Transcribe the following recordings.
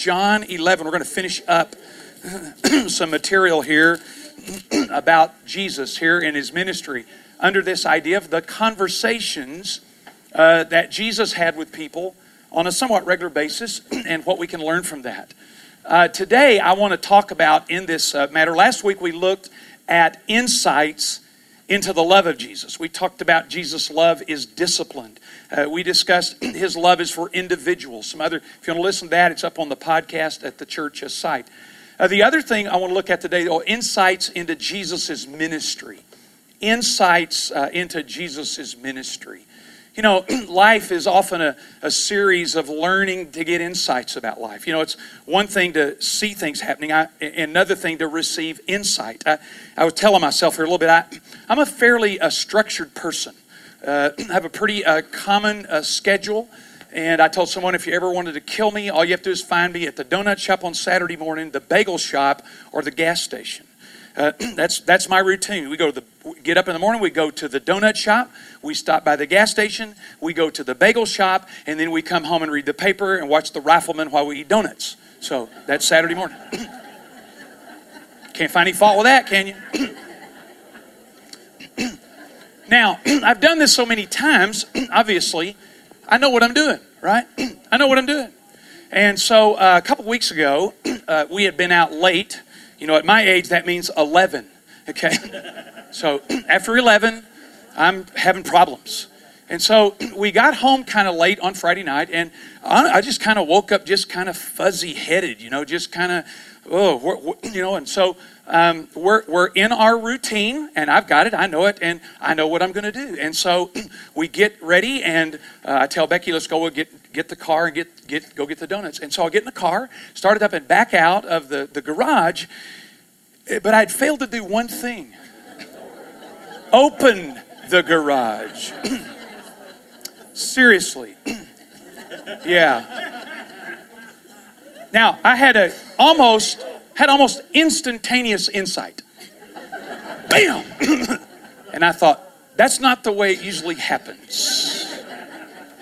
John 11. We're going to finish up some material here about Jesus here in his ministry under this idea of the conversations uh, that Jesus had with people on a somewhat regular basis and what we can learn from that. Uh, today, I want to talk about in this uh, matter. Last week, we looked at insights into the love of Jesus. We talked about Jesus' love is disciplined. Uh, we discussed his love is for individuals. Some other, if you want to listen to that, it's up on the podcast at the church site. Uh, the other thing I want to look at today, oh, insights into Jesus' ministry. Insights uh, into Jesus' ministry. You know, life is often a, a series of learning to get insights about life. You know, it's one thing to see things happening, I, another thing to receive insight. I, I was telling myself here a little bit, I, I'm a fairly uh, structured person. Uh, I have a pretty uh, common uh, schedule. And I told someone if you ever wanted to kill me, all you have to do is find me at the donut shop on Saturday morning, the bagel shop, or the gas station. Uh, that's that's my routine. We go to the get up in the morning. We go to the donut shop. We stop by the gas station. We go to the bagel shop, and then we come home and read the paper and watch the Rifleman while we eat donuts. So that's Saturday morning. Can't find any fault with that, can you? now I've done this so many times. Obviously, I know what I'm doing. Right? I know what I'm doing. And so uh, a couple weeks ago, uh, we had been out late you know, at my age, that means 11. Okay? so after 11, I'm having problems. And so we got home kind of late on Friday night, and I just kind of woke up just kind of fuzzy headed, you know, just kind of, oh, you know, and so um, we're, we're in our routine, and I've got it, I know it, and I know what I'm going to do. And so we get ready, and uh, I tell Becky, let's go we'll get, get the car and get, get, go get the donuts. And so I get in the car, started up and back out of the, the garage, eh, but I'd failed to do one thing open the garage. Seriously. yeah. Now, I had a almost had almost instantaneous insight. Bam! and I thought, that's not the way it usually happens.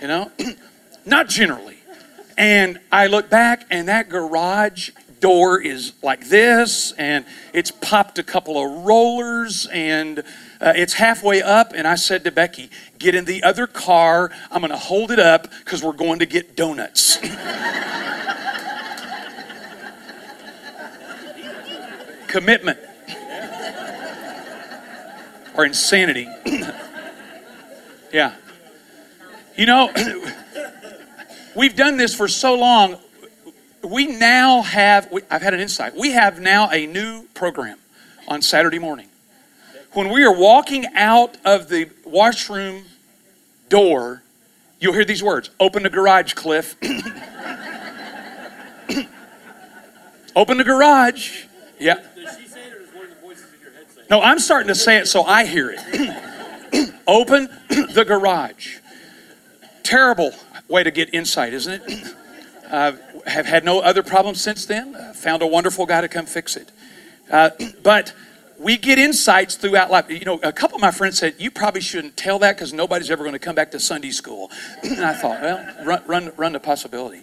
You know? Not generally. And I look back, and that garage door is like this, and it's popped a couple of rollers, and uh, it's halfway up. And I said to Becky, Get in the other car. I'm going to hold it up because we're going to get donuts. commitment or insanity. yeah. You know, we've done this for so long. We now have, I've had an insight. We have now a new program on Saturday morning. When we are walking out of the washroom door, you'll hear these words Open the garage, Cliff. Open the garage. Yeah. No, I'm starting to say it so I hear it. Open the garage. Terrible way to get insight, isn't it? Uh, have had no other problems since then. Found a wonderful guy to come fix it. Uh, but we get insights throughout life. You know, a couple of my friends said, You probably shouldn't tell that because nobody's ever going to come back to Sunday school. and I thought, Well, run, run, run the possibility.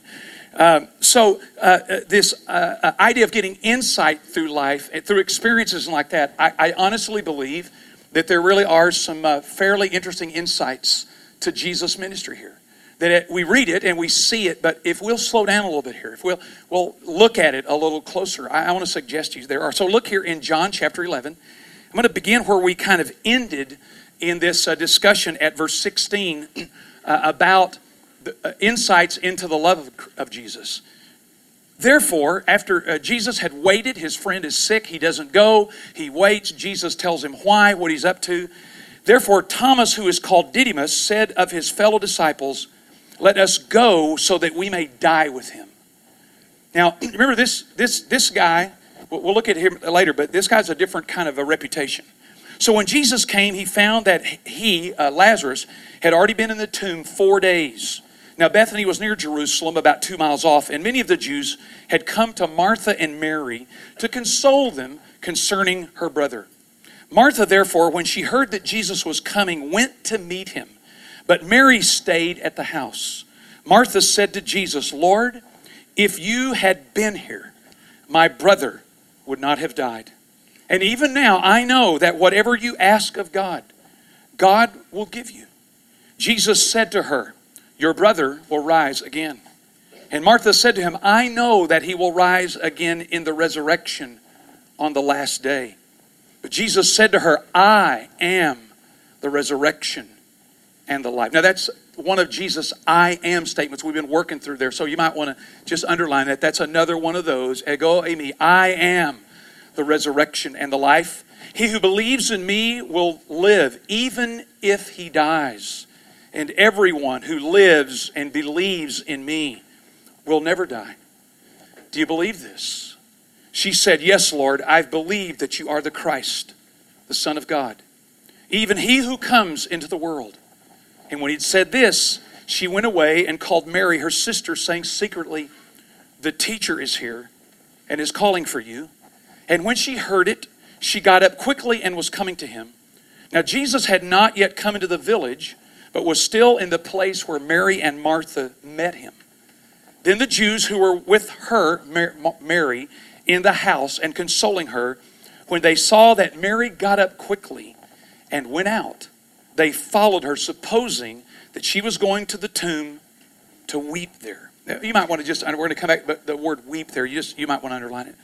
Um, so, uh, uh, this uh, uh, idea of getting insight through life, uh, through experiences like that, I, I honestly believe that there really are some uh, fairly interesting insights to Jesus' ministry here. That it, we read it and we see it, but if we'll slow down a little bit here, if we'll, we'll look at it a little closer, I, I want to suggest to you there are. So, look here in John chapter 11. I'm going to begin where we kind of ended in this discussion at verse 16 about uh, insights into the love of, of Jesus. Therefore, after uh, Jesus had waited, his friend is sick, he doesn't go, he waits. Jesus tells him why, what he's up to. Therefore, Thomas, who is called Didymus, said of his fellow disciples, Let us go so that we may die with him. Now, remember this, this, this guy, we'll look at him later, but this guy's a different kind of a reputation. So when Jesus came, he found that he, uh, Lazarus, had already been in the tomb four days. Now, Bethany was near Jerusalem, about two miles off, and many of the Jews had come to Martha and Mary to console them concerning her brother. Martha, therefore, when she heard that Jesus was coming, went to meet him, but Mary stayed at the house. Martha said to Jesus, Lord, if you had been here, my brother would not have died. And even now, I know that whatever you ask of God, God will give you. Jesus said to her, Your brother will rise again. And Martha said to him, I know that he will rise again in the resurrection on the last day. But Jesus said to her, I am the resurrection and the life. Now, that's one of Jesus' I am statements we've been working through there. So you might want to just underline that. That's another one of those. Ego eimi. I am the resurrection and the life. He who believes in me will live, even if he dies. And everyone who lives and believes in me will never die. Do you believe this? She said, Yes, Lord, I've believed that you are the Christ, the Son of God, even he who comes into the world. And when he'd said this, she went away and called Mary, her sister, saying secretly, The teacher is here and is calling for you. And when she heard it, she got up quickly and was coming to him. Now, Jesus had not yet come into the village, but was still in the place where Mary and Martha met him. Then the Jews who were with her, Mary, in the house and consoling her, when they saw that Mary got up quickly and went out, they followed her, supposing that she was going to the tomb to weep there. Now, you might want to just, we're going to come back, but the word weep there, you, just, you might want to underline it.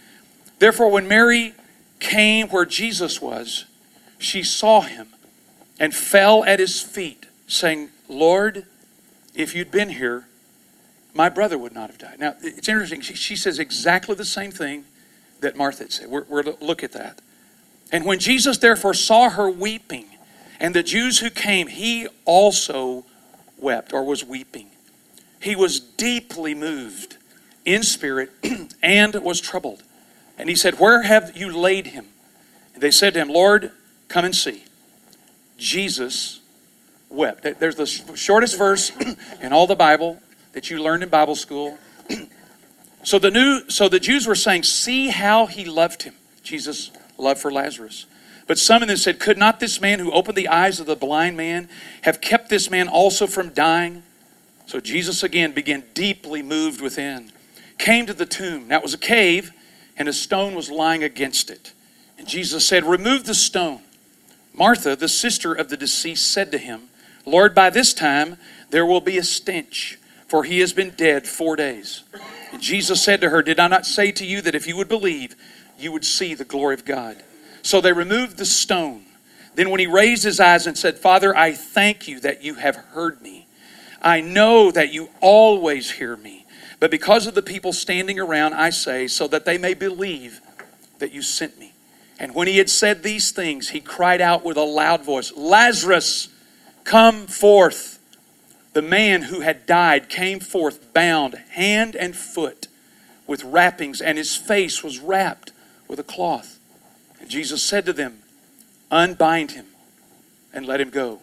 Therefore, when Mary came where Jesus was, she saw him and fell at his feet, saying, Lord, if you'd been here, my brother would not have died. Now, it's interesting. She, she says exactly the same thing that Martha said. We're, we're look at that. And when Jesus therefore saw her weeping, and the Jews who came, he also wept or was weeping. He was deeply moved in spirit and was troubled. And he said, Where have you laid him? And they said to him, Lord, come and see. Jesus wept. There's the shortest verse in all the Bible that you learned in Bible school. so the new so the Jews were saying, See how he loved him. Jesus' love for Lazarus. But some of them said, Could not this man who opened the eyes of the blind man have kept this man also from dying? So Jesus again began deeply moved within, came to the tomb. Now it was a cave and a stone was lying against it. And Jesus said, Remove the stone. Martha, the sister of the deceased, said to him, Lord, by this time there will be a stench, for he has been dead four days. And Jesus said to her, Did I not say to you that if you would believe, you would see the glory of God? So they removed the stone. Then, when he raised his eyes and said, Father, I thank you that you have heard me. I know that you always hear me. But because of the people standing around, I say, so that they may believe that you sent me. And when he had said these things, he cried out with a loud voice, Lazarus, come forth. The man who had died came forth bound hand and foot with wrappings, and his face was wrapped with a cloth. Jesus said to them, Unbind him and let him go.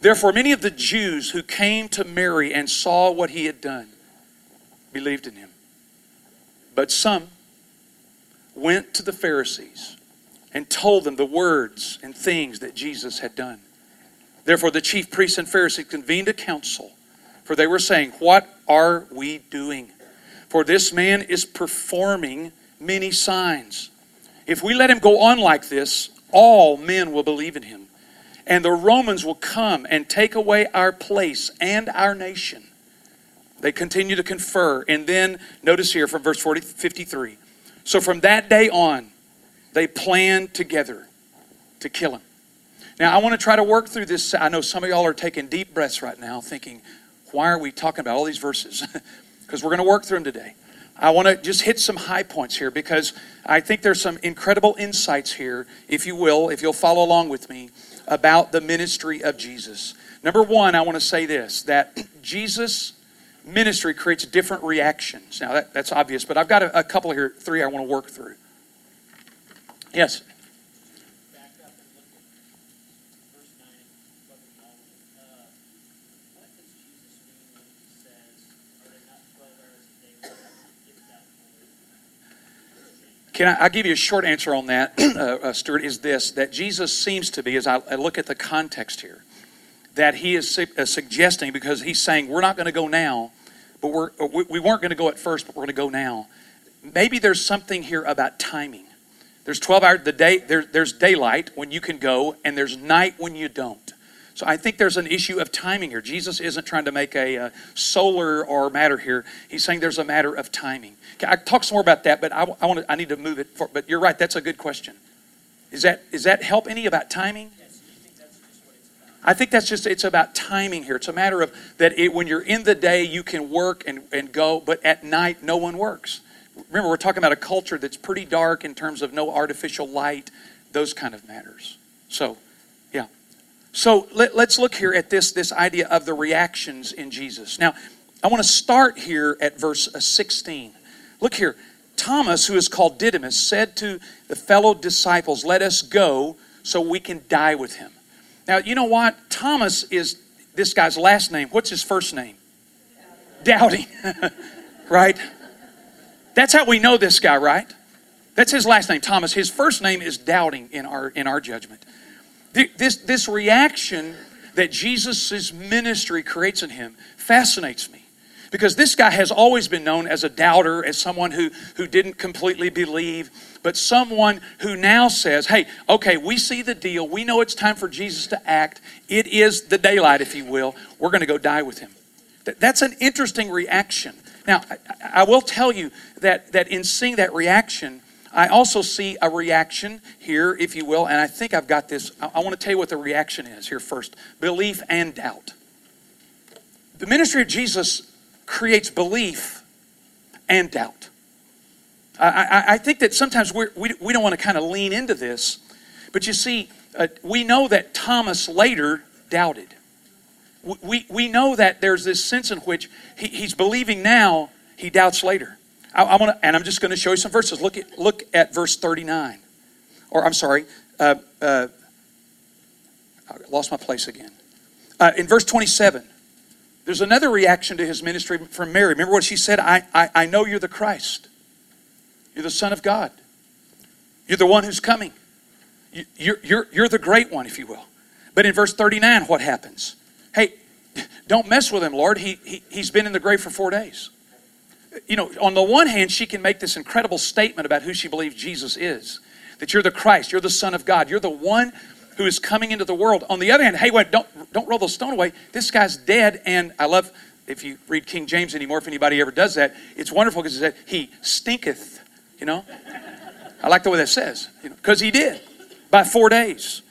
Therefore, many of the Jews who came to Mary and saw what he had done believed in him. But some went to the Pharisees and told them the words and things that Jesus had done. Therefore, the chief priests and Pharisees convened a council, for they were saying, What are we doing? For this man is performing many signs. If we let him go on like this, all men will believe in him. And the Romans will come and take away our place and our nation. They continue to confer. And then, notice here from verse 40, 53. So from that day on, they planned together to kill him. Now, I want to try to work through this. I know some of y'all are taking deep breaths right now, thinking, why are we talking about all these verses? Because we're going to work through them today. I want to just hit some high points here because I think there's some incredible insights here, if you will, if you'll follow along with me, about the ministry of Jesus. Number one, I want to say this that Jesus ministry creates different reactions. Now, that, that's obvious, but I've got a, a couple here, three I want to work through. Yes? Can I, I'll give you a short answer on that, uh, uh, Stuart, is this that Jesus seems to be, as I, I look at the context here, that he is su- uh, suggesting because he's saying, We're not going to go now, but we're, we, we weren't going to go at first, but we're going to go now. Maybe there's something here about timing. There's 12 hours, the day, there, there's daylight when you can go, and there's night when you don't. So I think there's an issue of timing here. Jesus isn't trying to make a, a solar or matter here. He's saying there's a matter of timing. I talk some more about that, but I, I want I need to move it. For, but you're right. That's a good question. Is that is that help any about timing? I think that's just it's about timing here. It's a matter of that it, when you're in the day you can work and, and go, but at night no one works. Remember, we're talking about a culture that's pretty dark in terms of no artificial light, those kind of matters. So. So let, us look here at this, this idea of the reactions in Jesus. Now, I want to start here at verse uh, 16. Look here. Thomas, who is called Didymus, said to the fellow disciples, Let us go so we can die with him. Now, you know what? Thomas is this guy's last name. What's his first name? Doubting. right? That's how we know this guy, right? That's his last name, Thomas. His first name is doubting in our in our judgment. This this reaction that Jesus' ministry creates in him fascinates me. Because this guy has always been known as a doubter, as someone who, who didn't completely believe, but someone who now says, hey, okay, we see the deal. We know it's time for Jesus to act. It is the daylight, if you will. We're going to go die with him. That's an interesting reaction. Now, I will tell you that, that in seeing that reaction, I also see a reaction here, if you will, and I think I've got this. I, I want to tell you what the reaction is here first belief and doubt. The ministry of Jesus creates belief and doubt. I, I, I think that sometimes we, we don't want to kind of lean into this, but you see, uh, we know that Thomas later doubted we, we know that there's this sense in which he, he's believing now, he doubts later. I, I want to, and I'm just going to show you some verses. Look at look at verse 39, or I'm sorry, uh, uh, I lost my place again. Uh, in verse 27, there's another reaction to his ministry from Mary. Remember what she said? I, I, I know you're the Christ. You're the Son of God. You're the one who's coming. You, you're, you're, you're the great one, if you will. But in verse 39, what happens? Hey, don't mess with him, Lord. He, he, he's been in the grave for four days. You know, on the one hand, she can make this incredible statement about who she believes Jesus is that you're the Christ, you're the Son of God, you're the one who is coming into the world. On the other hand, hey, wait, don't, don't roll the stone away. This guy's dead, and I love if you read King James anymore, if anybody ever does that, it's wonderful because it said, He stinketh, you know? I like the way that says, you know, because He did by four days.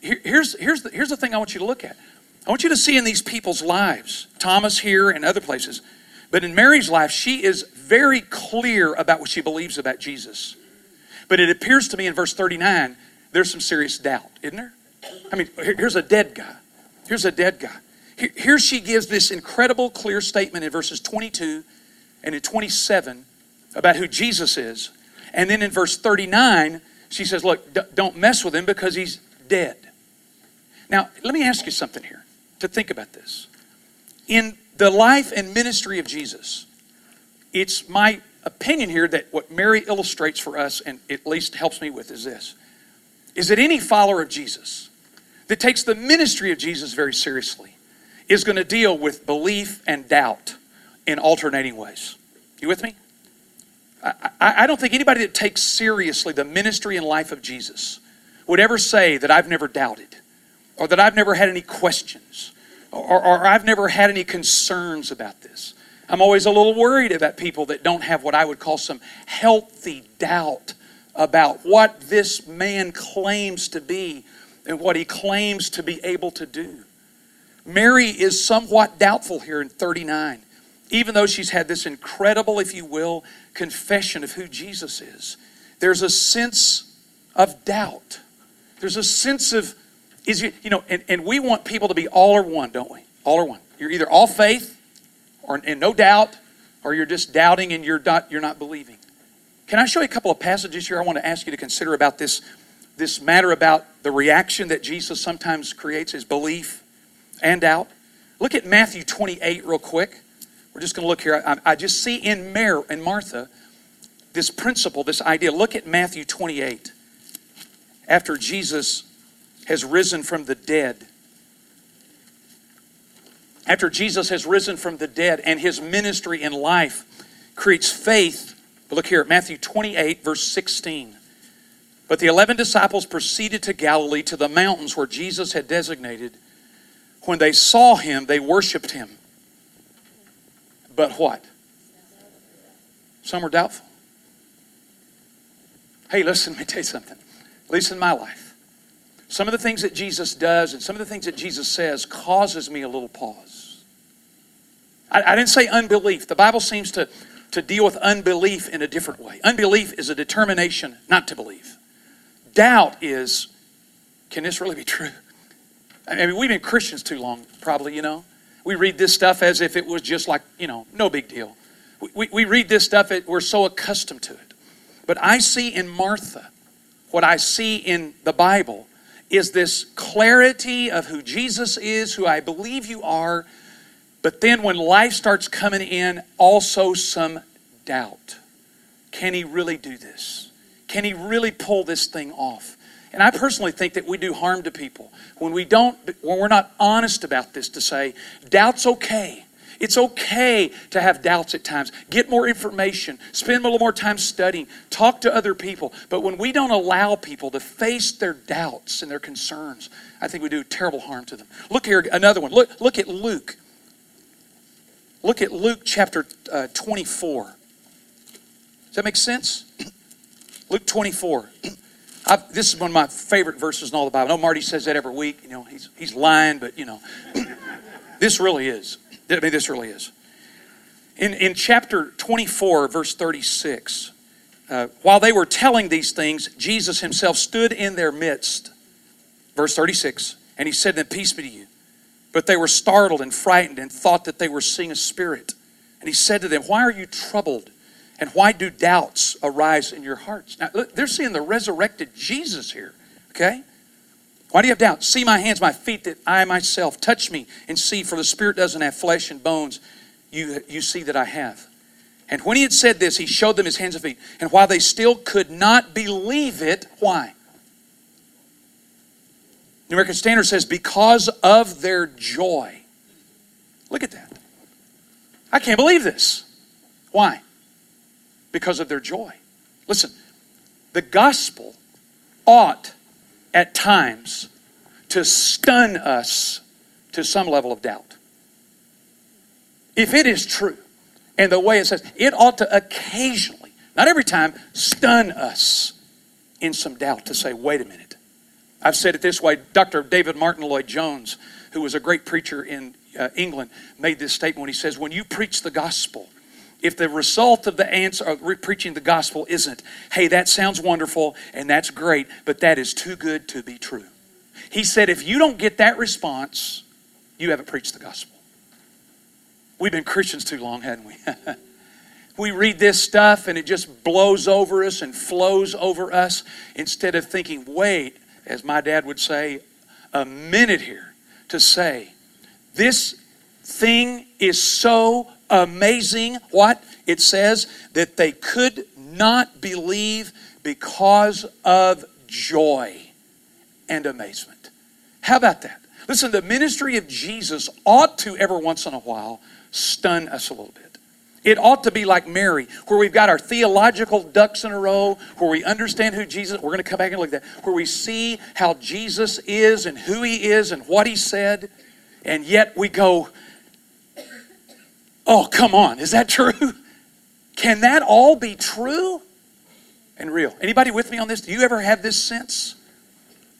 Here's, here's, the, here's the thing I want you to look at I want you to see in these people's lives, Thomas here and other places, but in Mary's life, she is very clear about what she believes about Jesus. But it appears to me in verse 39, there's some serious doubt, isn't there? I mean, here's a dead guy. Here's a dead guy. Here she gives this incredible clear statement in verses 22 and in 27 about who Jesus is. And then in verse 39, she says, Look, don't mess with him because he's dead. Now, let me ask you something here to think about this. In the life and ministry of Jesus, it's my opinion here that what Mary illustrates for us, and at least helps me with, is this is that any follower of Jesus that takes the ministry of Jesus very seriously is going to deal with belief and doubt in alternating ways. You with me? I, I, don't think anybody that takes seriously the ministry and life of Jesus would ever say that I've never doubted or that I've never had any questions, or, or, I've never had any concerns about this. I'm always a little worried about people that don't have what I would call some healthy doubt about what this man claims to be and what he claims to be able to do. Mary is somewhat doubtful here in 39, even though she's had this incredible, if you will, confession of who Jesus is. There's a sense of doubt. There's a sense of is you, you know, and, and we want people to be all or one, don't we? All or one. You're either all faith or and no doubt, or you're just doubting and you're not you're not believing. Can I show you a couple of passages here I want to ask you to consider about this this matter about the reaction that Jesus sometimes creates is belief and doubt. Look at Matthew 28 real quick. We're just going to look here. I, I just see in Mary and Martha this principle, this idea. Look at Matthew 28. After Jesus has risen from the dead. after Jesus has risen from the dead and his ministry in life creates faith. Look here at Matthew 28, verse 16. But the eleven disciples proceeded to Galilee to the mountains where Jesus had designated. When they saw him, they worshiped him. But what? Some were doubtful. Hey, listen, let me tell you something. At least in my life, some of the things that Jesus does and some of the things that Jesus says causes me a little pause. I, I didn't say unbelief. The Bible seems to, to deal with unbelief in a different way. Unbelief is a determination not to believe. Doubt is, can this really be true? I mean, we've been Christians too long, probably, you know. We read this stuff as if it was just like, you know, no big deal. We, we, we read this stuff, we're so accustomed to it. But I see in Martha, what I see in the Bible, is this clarity of who Jesus is, who I believe you are, but then when life starts coming in, also some doubt. Can he really do this? Can he really pull this thing off? And I personally think that we do harm to people when we don't, when we're not honest about this to say, doubt's okay. It's okay to have doubts at times. Get more information. Spend a little more time studying. Talk to other people. But when we don't allow people to face their doubts and their concerns, I think we do terrible harm to them. Look here, another one. Look, look at Luke. Look at Luke chapter uh, 24. Does that make sense? Luke 24. I, this is one of my favorite verses in all the Bible. I know Marty says that every week. You know, he's, he's lying, but, you know, this really is. I mean, this really is. In, in chapter 24, verse 36, uh, while they were telling these things, Jesus himself stood in their midst. Verse 36, and he said to them, Peace be to you. But they were startled and frightened and thought that they were seeing a spirit. And he said to them, Why are you troubled? And why do doubts arise in your hearts? Now, look, they're seeing the resurrected Jesus here, okay? Why do you have doubt? See my hands, my feet, that I myself touch me and see, for the Spirit doesn't have flesh and bones. You, you see that I have. And when he had said this, he showed them his hands and feet. And while they still could not believe it, why? New American Standard says, because of their joy. Look at that. I can't believe this. Why? Because of their joy. Listen, the gospel ought at times to stun us to some level of doubt. If it is true, and the way it says, it ought to occasionally, not every time, stun us in some doubt to say, wait a minute. I've said it this way Dr. David Martyn Lloyd-Jones, who was a great preacher in uh, England, made this statement when he says, When you preach the gospel, if the result of the answer uh, of preaching the gospel isn't, hey, that sounds wonderful and that's great, but that is too good to be true. He said, if you don't get that response, you haven't preached the gospel. We've been Christians too long, hadn't we? we read this stuff and it just blows over us and flows over us instead of thinking, wait, as my dad would say, a minute here to say, this thing is so amazing. What? It says that they could not believe because of joy and amazement. How about that? Listen, the ministry of Jesus ought to, every once in a while, stun us a little bit. It ought to be like Mary, where we've got our theological ducks in a row, where we understand who Jesus, we're going to come back and look at that, where we see how Jesus is and who he is and what he said, and yet we go, Oh, come on. Is that true? Can that all be true and real? Anybody with me on this? Do you ever have this sense?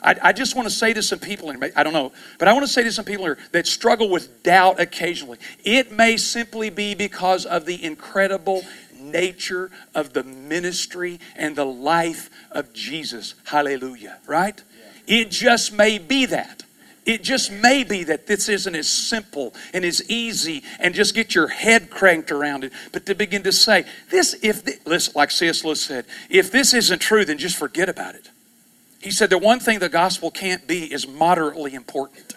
I, I just want to say to some people, I don't know, but I want to say to some people here that struggle with doubt occasionally. It may simply be because of the incredible nature of the ministry and the life of Jesus. Hallelujah, right? It just may be that. It just may be that this isn't as simple and as easy and just get your head cranked around it, but to begin to say, this, if, this, like C.S. Lewis said, if this isn't true, then just forget about it. He said, the one thing the gospel can't be is moderately important.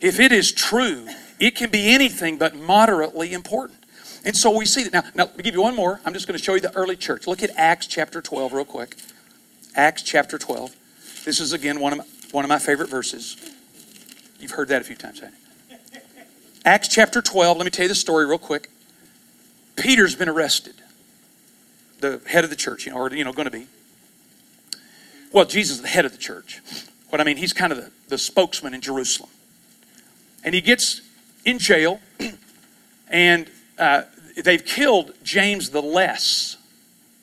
If it is true, it can be anything but moderately important. And so we see that. Now, now, let me give you one more. I'm just going to show you the early church. Look at Acts chapter 12 real quick. Acts chapter 12. This is, again, one of my, one of my favorite verses. You've heard that a few times, haven't you? Acts chapter 12, let me tell you the story real quick. Peter's been arrested, the head of the church, you know, or, you know, going to be. Well, Jesus is the head of the church. What I mean, he's kind of the, the spokesman in Jerusalem. And he gets in jail, and uh, they've killed James the Less.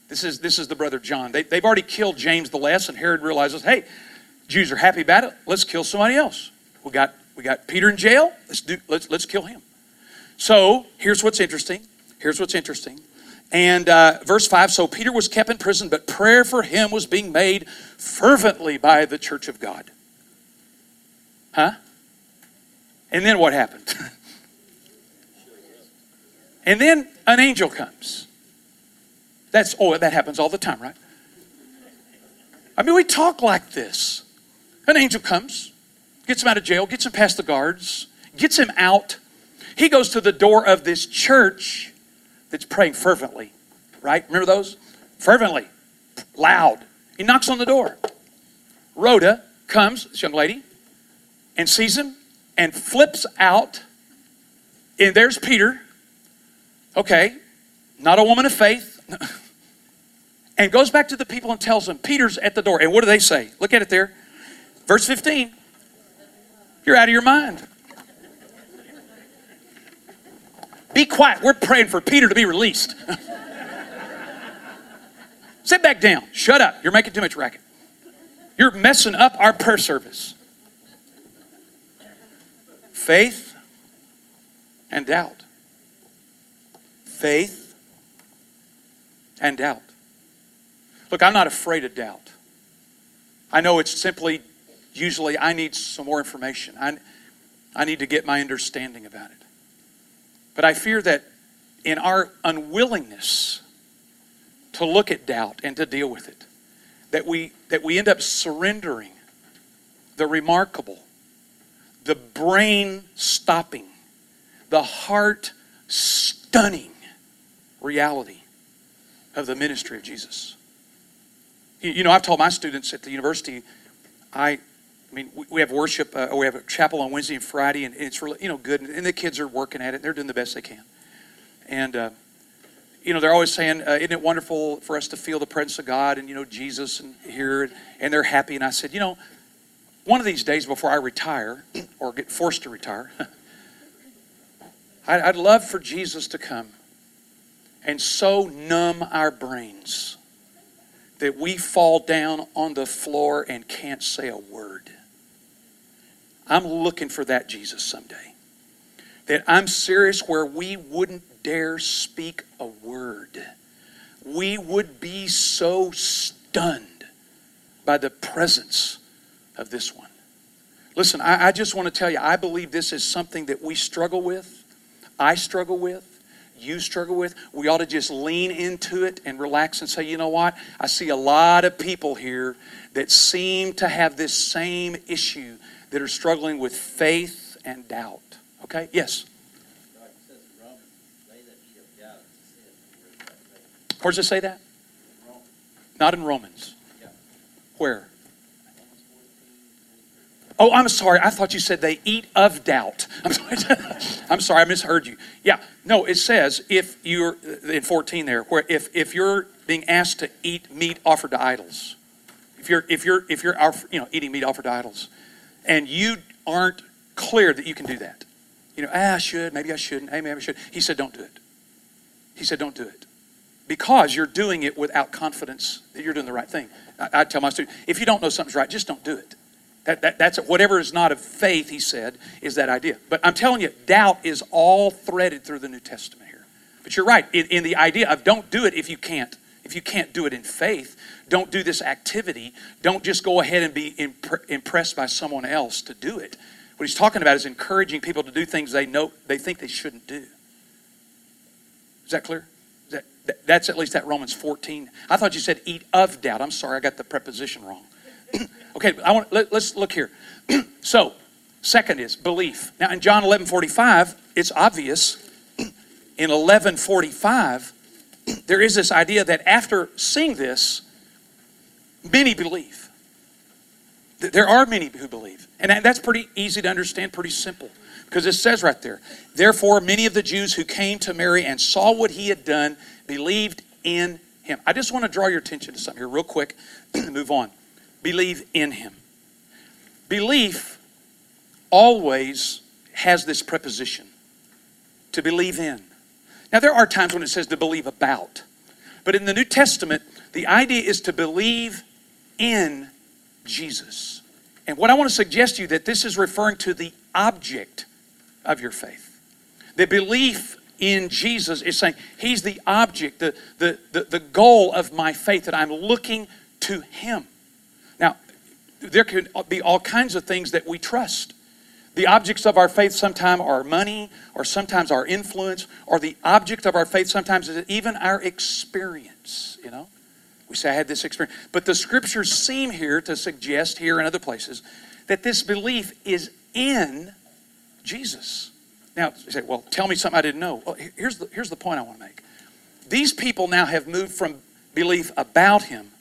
This is, this is the brother John. They, they've already killed James the Less, and Herod realizes, hey, Jews are happy about it. Let's kill somebody else. We got, we got Peter in jail. Let's, do, let's, let's kill him. So here's what's interesting. Here's what's interesting. And uh, verse 5 So Peter was kept in prison, but prayer for him was being made fervently by the church of God. Huh? And then what happened? and then an angel comes. That's, oh, that happens all the time, right? I mean, we talk like this. An angel comes, gets him out of jail, gets him past the guards, gets him out. He goes to the door of this church that's praying fervently, right? Remember those? Fervently, loud. He knocks on the door. Rhoda comes, this young lady, and sees him and flips out. And there's Peter. Okay, not a woman of faith. and goes back to the people and tells them, Peter's at the door. And what do they say? Look at it there. Verse 15. You're out of your mind. Be quiet. We're praying for Peter to be released. Sit back down. Shut up. You're making too much racket. You're messing up our prayer service. Faith and doubt. Faith and doubt. Look, I'm not afraid of doubt. I know it's simply, usually, I need some more information. I, I need to get my understanding about it. But I fear that in our unwillingness to look at doubt and to deal with it, that we, that we end up surrendering the remarkable, the brain stopping, the heart stunning reality of the ministry of Jesus. You know, I've told my students at the university, I, I mean, we have worship, uh, we have a chapel on Wednesday and Friday, and it's really, you know, good. And the kids are working at it, and they're doing the best they can. And, uh, you know, they're always saying, uh, isn't it wonderful for us to feel the presence of God and, you know, Jesus and here, and they're happy. And I said, you know, one of these days before I retire or get forced to retire, I'd love for Jesus to come and so numb our brains that we fall down on the floor and can't say a word. I'm looking for that Jesus someday. That I'm serious where we wouldn't dare speak a word. We would be so stunned by the presence of this one. Listen, I, I just want to tell you, I believe this is something that we struggle with. I struggle with you struggle with, we ought to just lean into it and relax and say, you know what? I see a lot of people here that seem to have this same issue that are struggling with faith and doubt. Okay? Yes? Where does it say that? Not in Romans. Where? Oh, I'm sorry. I thought you said they eat of doubt. I'm sorry. I'm sorry. I misheard you. Yeah. No, it says if you're in 14 there, where if if you're being asked to eat meat offered to idols, if you're if you're if you're you know eating meat offered to idols, and you aren't clear that you can do that, you know, ah, I should, maybe I shouldn't, hey, maybe I should. He said, don't do it. He said, don't do it, because you're doing it without confidence that you're doing the right thing. I, I tell my students, if you don't know something's right, just don't do it. That, that, that's whatever is not of faith, he said, is that idea. But I'm telling you, doubt is all threaded through the New Testament here. But you're right in, in the idea of don't do it if you can't. If you can't do it in faith, don't do this activity. Don't just go ahead and be imp- impressed by someone else to do it. What he's talking about is encouraging people to do things they know they think they shouldn't do. Is that clear? Is that, that, that's at least that Romans 14. I thought you said eat of doubt. I'm sorry, I got the preposition wrong. okay, I want let, us look here. so, second is belief. Now in John 11 45, it's obvious. In 1145, there is this idea that after seeing this, many believe. There are many who believe. And that's pretty easy to understand, pretty simple. Because it says right there, therefore, many of the Jews who came to Mary and saw what he had done believed in him. I just want to draw your attention to something here, real quick, move on. Believe in him. Belief always has this preposition to believe in. Now, there are times when it says to believe about, but in the New Testament, the idea is to believe in Jesus. And what I want to suggest to you that this is referring to the object of your faith. The belief in Jesus is saying he's the object, the, the, the, the goal of my faith, that I'm looking to him. Now, there can be all kinds of things that we trust. The objects of our faith sometimes are money, or sometimes our influence, or the object of our faith sometimes is even our experience, you know? We say, I had this experience. But the scriptures seem here to suggest, here and other places, that this belief is in Jesus. Now, you say, well, tell me something I didn't know. Well, here's the, here's the point I want to make. These people now have moved from belief about him,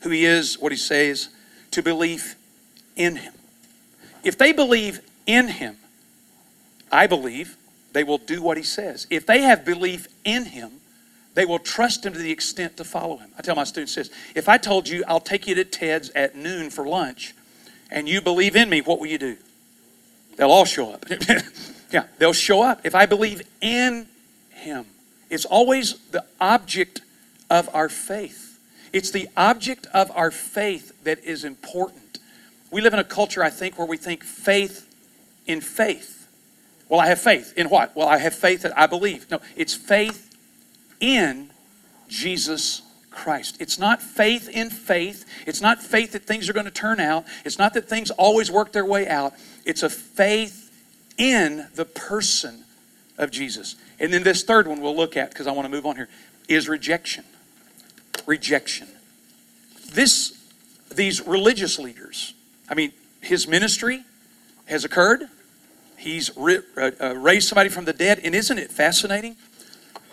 who he is, what he says, to belief in him. If they believe in him, I believe they will do what he says. If they have belief in him, they will trust him to the extent to follow him. I tell my students this if I told you I'll take you to Ted's at noon for lunch and you believe in me, what will you do? They'll all show up. yeah, they'll show up. If I believe in him, it's always the object of our faith. It's the object of our faith that is important. We live in a culture, I think, where we think faith in faith. Well, I have faith. In what? Well, I have faith that I believe. No, it's faith in Jesus Christ. It's not faith in faith. It's not faith that things are going to turn out. It's not that things always work their way out. It's a faith in the person of Jesus. And then this third one we'll look at, because I want to move on here, is rejection. Rejection. This, these religious leaders, I mean, his ministry has occurred. He's uh, uh, raised somebody from the dead. And isn't it fascinating?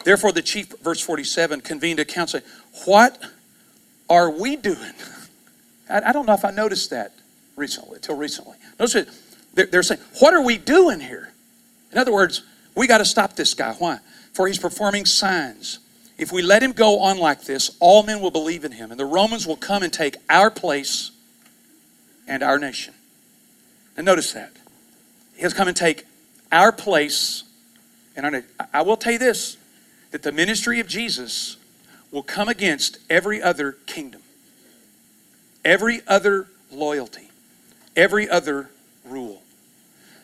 Therefore, the chief, verse 47, convened a council. What are we doing? I, I, don't know if I noticed that recently, until recently. Notice it, they're, they're saying, What are we doing here? In other words, we got to stop this guy. Why? For he's performing signs. If we let him go on like this, all men will believe in him, and the Romans will come and take our place and our nation. And notice that. He has come and take our place and. I will tell you this that the ministry of Jesus will come against every other kingdom, every other loyalty, every other rule.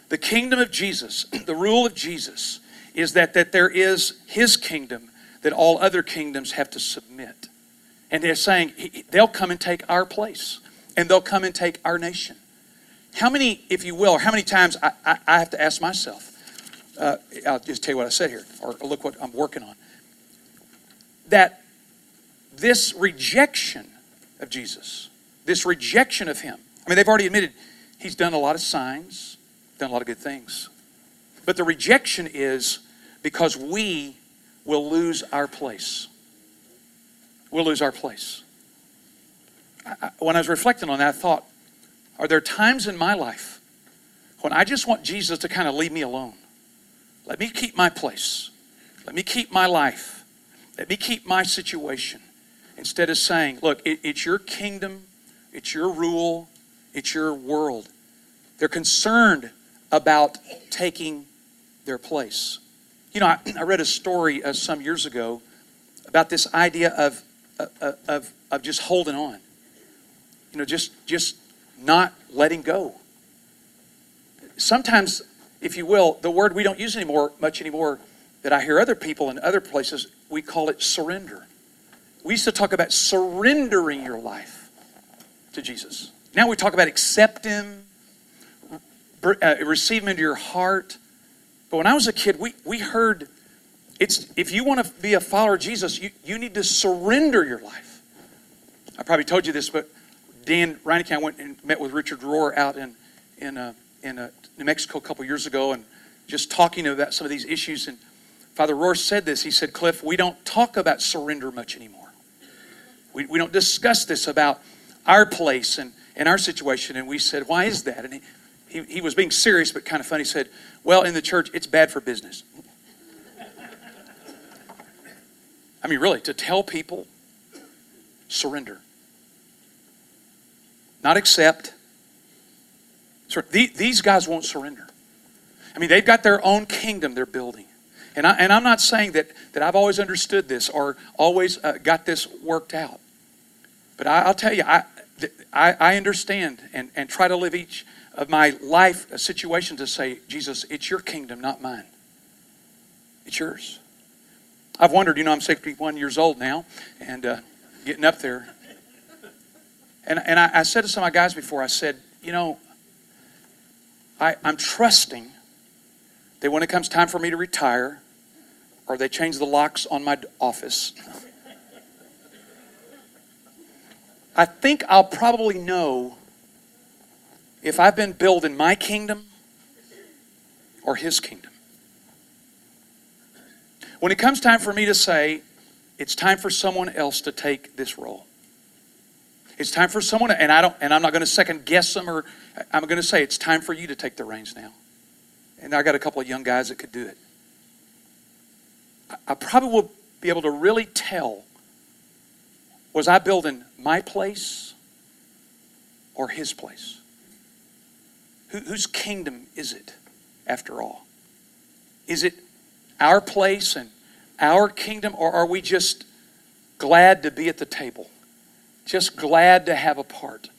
The kingdom of Jesus, the rule of Jesus, is that, that there is his kingdom that all other kingdoms have to submit. And they're saying they'll come and take our place, and they'll come and take our nation. How many, if you will, or how many times I, I, I have to ask myself, uh, I'll just tell you what I said here, or look what I'm working on. That this rejection of Jesus, this rejection of Him, I mean, they've already admitted He's done a lot of signs, done a lot of good things. But the rejection is because we will lose our place. We'll lose our place. I, when I was reflecting on that, I thought, are there times in my life when I just want Jesus to kind of leave me alone? Let me keep my place. Let me keep my life. Let me keep my situation. Instead of saying, look, it, it's your kingdom, it's your rule, it's your world. They're concerned about taking their place. You know, I, I read a story uh, some years ago about this idea of, uh, uh, of, of just holding on. You know, just, just not letting go. Sometimes if you will, the word we don't use anymore much anymore that I hear other people in other places, we call it surrender. We used to talk about surrendering your life to Jesus. Now we talk about accept Him, uh, receive Him into your heart. But when I was a kid, we, we heard it's if you want to be a follower of Jesus, you, you need to surrender your life. I probably told you this, but Dan Reineke, I went and met with Richard Rohr out in in uh, in uh, New Mexico a couple years ago and just talking about some of these issues. And Father Rohr said this. He said, Cliff, we don't talk about surrender much anymore. We, we don't discuss this about our place and, and our situation. And we said, why is that? And he, he, he was being serious but kind of funny. He said, Well, in the church, it's bad for business. I mean, really, to tell people, surrender. Not accept. These guys won't surrender. I mean, they've got their own kingdom they're building. And, I, and I'm not saying that, that I've always understood this or always uh, got this worked out. But I, will tell you, I, I, I understand and, and try to live each of my life situation to say, Jesus, it's your kingdom, not mine. It's yours. I've wondered, you know, I'm 61 years old now and uh, getting up there. And, and I, I, said to some of my guys before, I said, you know, I, I'm trusting that when it comes time for me to retire or they change the locks on my office, I think I'll probably know if I've been building my kingdom or his kingdom. When it comes time for me to say, it's time for someone else to take this role. It's time for someone, and I don't, and I'm not going to second guess them, or I'm going to say it's time for you to take the reins now. And I got a couple of young guys that could do it. I probably will be able to really tell was I building my place or his place? Who, whose kingdom is it, after all? Is it our place and our kingdom, or are we just glad to be at the table? Just glad to have a part?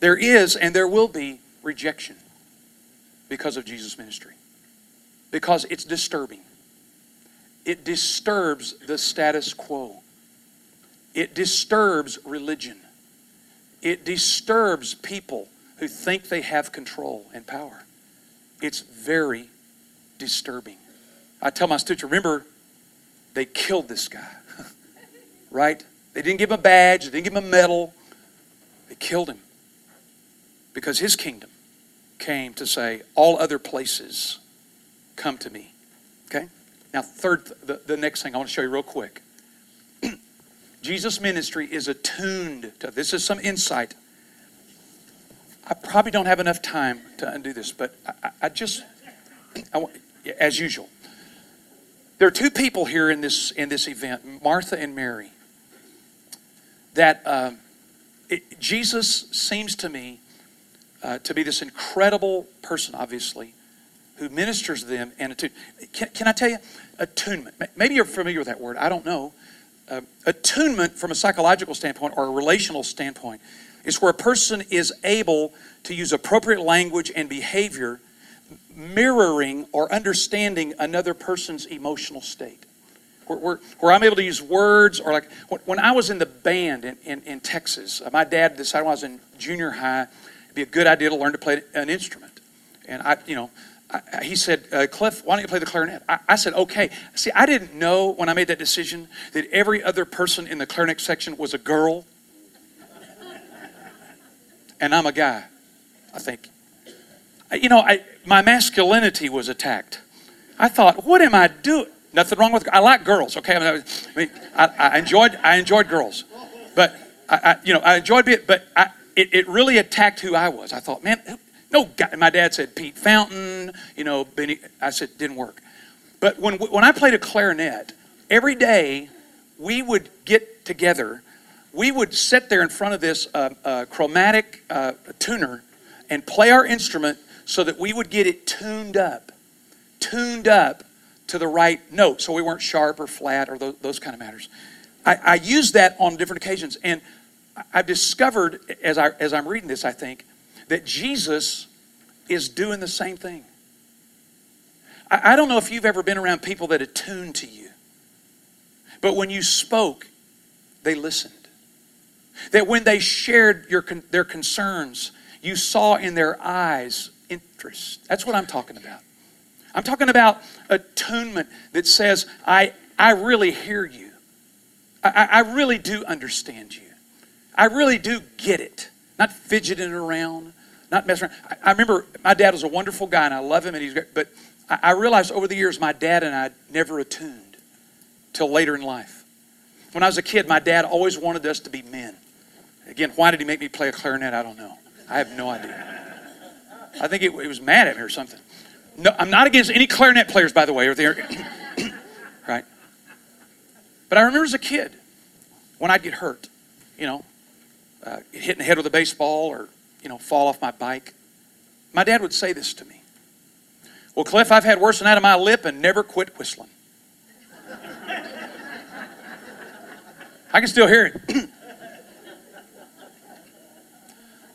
There is and there will be rejection because of Jesus' ministry, because it's disturbing. It disturbs the status quo. It disturbs religion. It disturbs people who think they have control and power. It's very disturbing. I tell my students, remember, they killed this guy, right? They didn't give him a badge, they didn't give him a medal. They killed him because his kingdom came to say, All other places come to me. Okay? Now, third, the, the next thing I want to show you real quick. Jesus' ministry is attuned to this is some insight. I probably don't have enough time to undo this, but I, I just, I, as usual, there are two people here in this in this event, Martha and Mary. That uh, it, Jesus seems to me uh, to be this incredible person, obviously, who ministers them and attune. Can, can I tell you, attunement? Maybe you're familiar with that word. I don't know uh, attunement from a psychological standpoint or a relational standpoint is where a person is able to use appropriate language and behavior mirroring or understanding another person's emotional state. Where, where, where, I'm able to use words, or like when I was in the band in, in, in Texas, uh, my dad decided when I was in junior high, it'd be a good idea to learn to play an instrument. And I, you know, I, he said, uh, Cliff, why don't you play the clarinet? I, I, said, okay. See, I didn't know when I made that decision that every other person in the clarinet section was a girl. and I'm a guy, I think. You know, I, my masculinity was attacked. I thought, what am I doing? Nothing wrong with. I like girls. Okay, I mean, I, I enjoyed. I enjoyed girls, but I, you know, I enjoyed it. But it, it really attacked who I was. I thought, man, no, my dad said Pete Fountain, you know, Benny. I said, didn't work. But when, when I played a clarinet, every day we would get together. We would sit there in front of this uh, uh, chromatic uh, tuner and play our instrument so that we would get it tuned up, tuned up to the right note so we weren't sharp or flat or those, those kind of matters. I, I use that on different occasions. And I've discovered as, I, as I'm reading this, I think, that Jesus is doing the same thing. I, I don't know if you've ever been around people that attuned to you, but when you spoke, they listened. That when they shared your, their concerns, you saw in their eyes interest. That's what I'm talking about. I'm talking about attunement that says, I, I really hear you. I, I really do understand you. I really do get it. Not fidgeting around, not messing around. I, I, remember my dad was a wonderful guy, and I love him, and he's great. But I, I realized over the years, my dad and I never attuned till later in life. When I was a kid, my dad always wanted us to be men. Again, why did he make me play a clarinet? I don't know. I have no idea. I think it, it was mad at me or something. No, I'm not against any clarinet players, by the way, or they're right. But I remember as a kid when I'd get hurt, you know, uh, hit in the head with a baseball or you know fall off my bike. My dad would say this to me. Well, Cliff, I've had worse than that of my lip and never quit whistling. I can still hear it.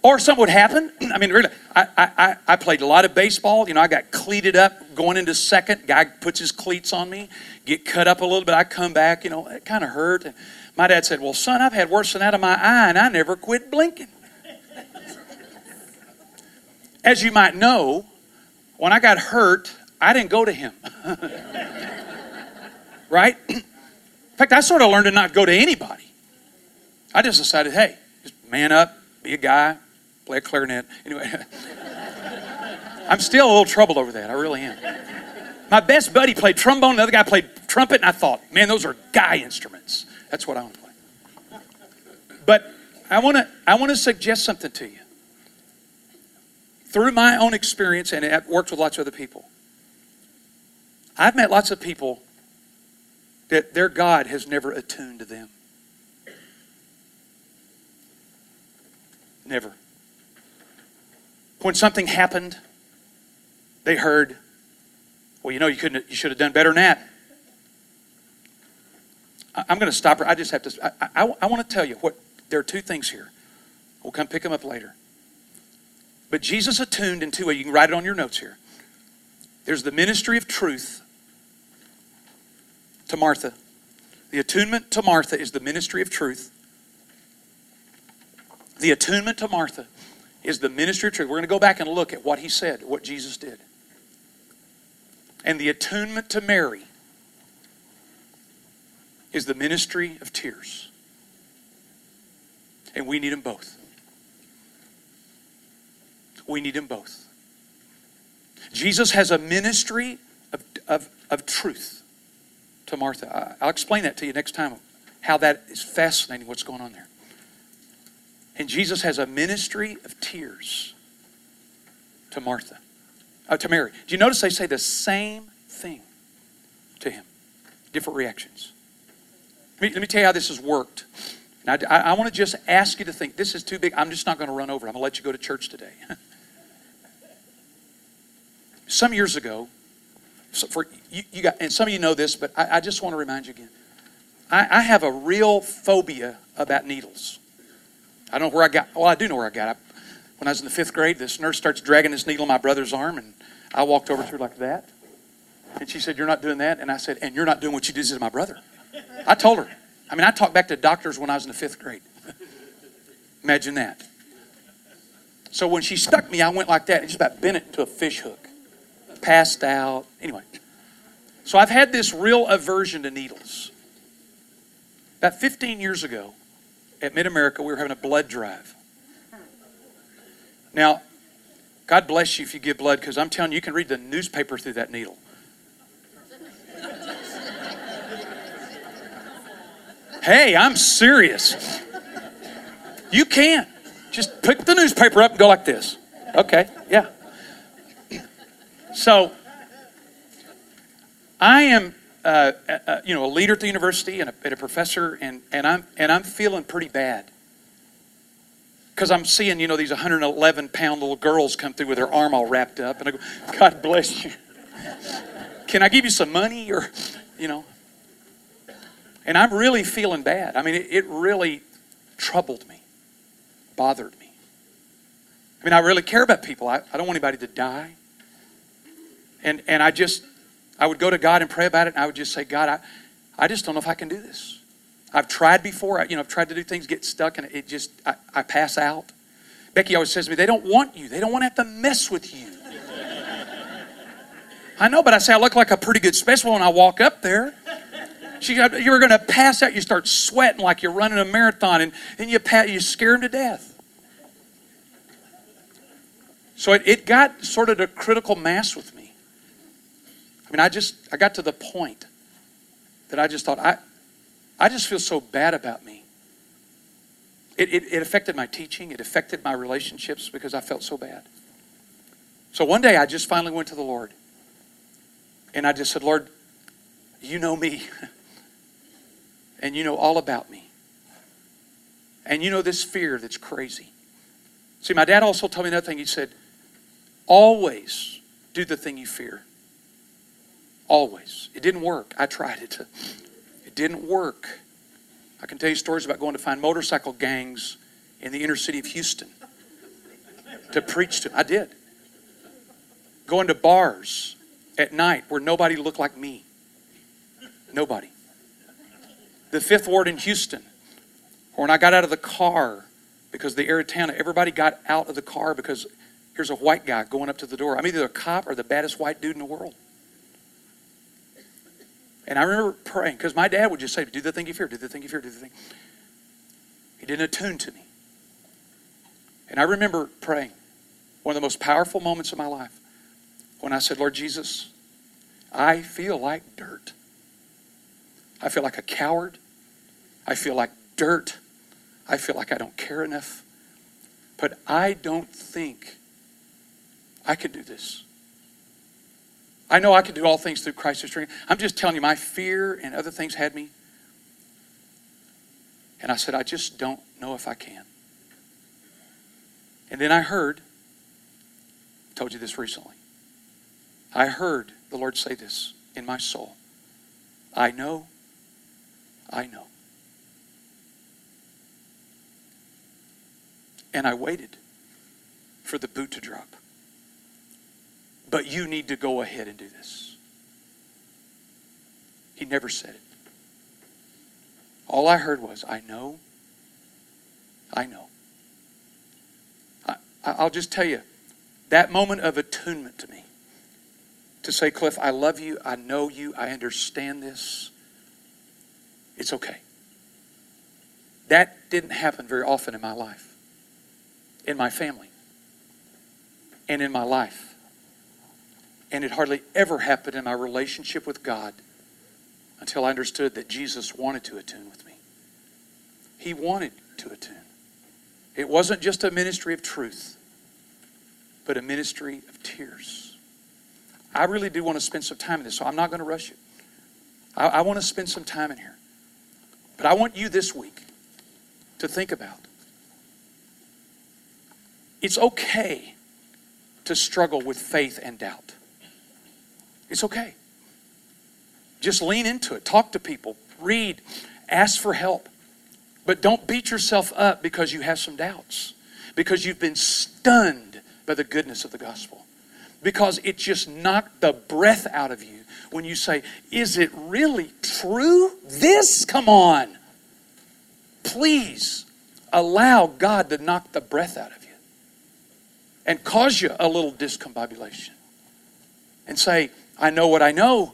or something would happen. I mean, really, I, I, I played a lot of baseball. You know, I got cleated up going into second. Guy puts his cleats on me, get cut up a little bit. I come back, you know, it kind of hurt. My dad said, Well, son, I've had worse than that in my eye, and I never quit blinking. As you might know, when I got hurt, I didn't go to him. right? In fact, I sort of learned to not go to anybody. I just decided, hey, just man up, be a guy, play a clarinet. Anyway, I'm still a little troubled over that. I really am. My best buddy played trombone, the other guy played trumpet, and I thought, man, those are guy instruments. That's what I want to play. But I want to I want to suggest something to you. Through my own experience, and I've worked with lots of other people, I've met lots of people that their God has never attuned to them. Never. When something happened, they heard, well, you know, you couldn't, you should have done better than that. I'm going to stop her. I just have to, I, I, I want to tell you what, there are two things here. We'll come pick them up later. But Jesus attuned in two ways. You can write it on your notes here. There's the ministry of truth to Martha. The attunement to Martha is the ministry of truth. The attunement to Martha is the ministry of truth. We're going to go back and look at what he said, what Jesus did. And the attunement to Mary is the ministry of tears. And we need them both. We need them both. Jesus has a ministry of, of, of truth to Martha. I'll explain that to you next time, how that is fascinating, what's going on there. And Jesus has a ministry of tears to Martha, uh, to Mary. Do you notice they say the same thing to him? Different reactions. Let me, let me tell you how this has worked. I, I want to just ask you to think this is too big. I'm just not going to run over. I'm going to let you go to church today. Some years ago, so for you, you, got, and some of you know this, but I, I just want to remind you again. I, I, have a real phobia about needles. I don't know where I got. Well, I do know where I got. When I was in the fifth grade, this nurse starts dragging this needle in my brother's arm, and I walked over to her like that, and she said, "You're not doing that," and I said, "And you're not doing what you did to my brother." I told her. I mean, I talked back to doctors when I was in the fifth grade. Imagine that. So when she stuck me, I went like that and just about bent it to a fish hook passed out. Anyway, so I've had this real aversion to needles. About 15 years ago at Mid America, we were having a blood drive. Now, God bless you if you give blood because I'm telling you, you can read the newspaper through that needle. hey, I'm serious. You can't. Just pick the newspaper up and go like this. Okay, yeah. So, I am, uh, uh, you know, a leader at the university and a, and a professor, and, and I'm and I'm feeling pretty bad because I'm seeing, you know, these 111 pound little girls come through with their arm all wrapped up, and I go, God bless you. Can I give you some money, or, you know? And I'm really feeling bad. I mean, it, it really troubled me, bothered me. I mean, I really care about people. I, I don't want anybody to die. And, and I just, I would go to God and pray about it, and I would just say, God, I, I just don't know if I can do this. I've tried before. I, you know, I've tried to do things, get stuck, and it just, I, I pass out. Becky always says to me, they don't want you. They don't want to have to mess with you. I know, but I say I look like a pretty good specimen when I walk up there. She, you're going to pass out. You start sweating like you're running a marathon, and then you, pat, you scare them to death. So it, it got sort of a critical mass with me. I mean, I just, I got to the point that I just thought, I, I just feel so bad about me. It, it, it affected my teaching, it affected my relationships because I felt so bad. So one day I just finally went to the Lord. And I just said, Lord, you know me. and you know all about me. And you know this fear that's crazy. See, my dad also told me another thing. He said, always do the thing you fear. Always. It didn't work. I tried it. It didn't work. I can tell you stories about going to find motorcycle gangs in the inner city of Houston to preach to. I did. Going to bars at night where nobody looked like me. Nobody. The fifth ward in Houston, or when I got out of the car because the Arizona, everybody got out of the car because here's a white guy going up to the door. I'm either a cop or the baddest white dude in the world. And I remember praying because my dad would just say, Do the thing you fear, do the thing you fear, do the thing. He didn't attune to me. And I remember praying, one of the most powerful moments of my life, when I said, Lord Jesus, I feel like dirt. I feel like a coward. I feel like dirt. I feel like I don't care enough. But I don't think I could do this. I know I can do all things through Christ who strengthens. I'm just telling you, my fear and other things had me. And I said, I just don't know if I can. And then I heard, I told you this recently. I heard the Lord say this in my soul. I know, I know. And I waited for the boot to drop. But you need to go ahead and do this. He never said it. All I heard was, I know, I know. I, I'll just tell you, that moment of attunement to me, to say, Cliff, I love you, I know you, I understand this, it's okay. That didn't happen very often in my life, in my family, and in my life. And it hardly ever happened in my relationship with God until I understood that Jesus wanted to attune with me. He wanted to attune. It wasn't just a ministry of truth, but a ministry of tears. I really do want to spend some time in this, so I'm not going to rush it. I, I want to spend some time in here. But I want you this week to think about it's okay to struggle with faith and doubt. It's okay. Just lean into it. Talk to people. Read. Ask for help. But don't beat yourself up because you have some doubts, because you've been stunned by the goodness of the gospel, because it just knocked the breath out of you when you say, Is it really true? This? Come on. Please allow God to knock the breath out of you and cause you a little discombobulation and say, I know what I know,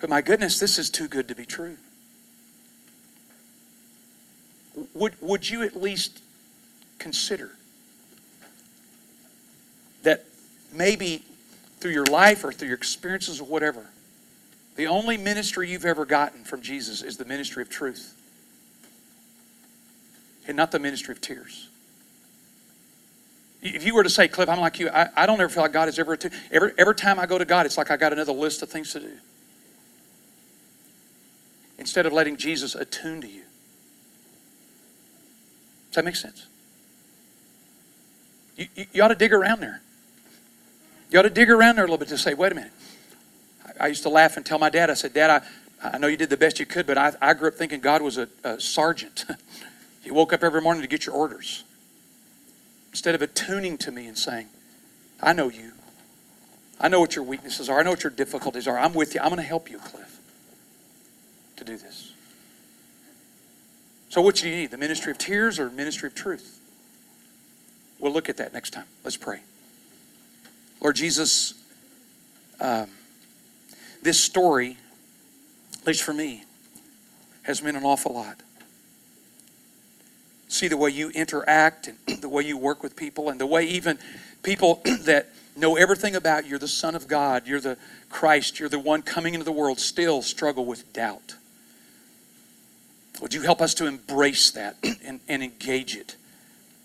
but my goodness, this is too good to be true. Would, would you at least consider that maybe through your life or through your experiences or whatever, the only ministry you've ever gotten from Jesus is the ministry of truth and not the ministry of tears? If you were to say, Cliff, I'm like you, I, I don't ever feel like God is ever, to, every, every time I go to God, it's like I got another list of things to do. Instead of letting Jesus attune to you. Does that make sense? You, you, you ought to dig around there. You ought to dig around there a little bit to say, wait a minute. I, I used to laugh and tell my dad, I said, Dad, I, I know you did the best you could, but I, I grew up thinking God was a, a sergeant. you woke up every morning to get your orders. Instead of attuning to me and saying, I know you. I know what your weaknesses are. I know what your difficulties are. I'm with you. I'm going to help you, Cliff, to do this. So, what do you need? The ministry of tears or ministry of truth? We'll look at that next time. Let's pray. Lord Jesus, um, this story, at least for me, has meant an awful lot see the way you interact and the way you work with people and the way even people that know everything about you, you're the Son of God, you're the Christ, you're the one coming into the world, still struggle with doubt. Would you help us to embrace that and, and engage it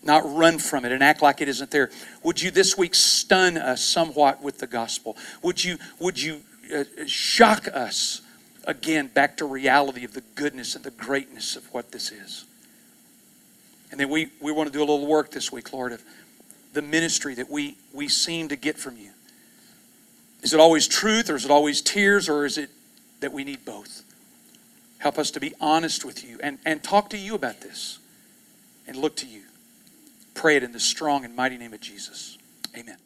not run from it and act like it isn't there. Would you this week stun us somewhat with the gospel? Would you, would you uh, shock us again back to reality of the goodness and the greatness of what this is? And then we, we want to do a little work this week, Lord, of the ministry that we, we seem to get from you. Is it always truth or is it always tears or is it that we need both? Help us to be honest with you and, and talk to you about this and look to you. Pray it in the strong and mighty name of Jesus. Amen.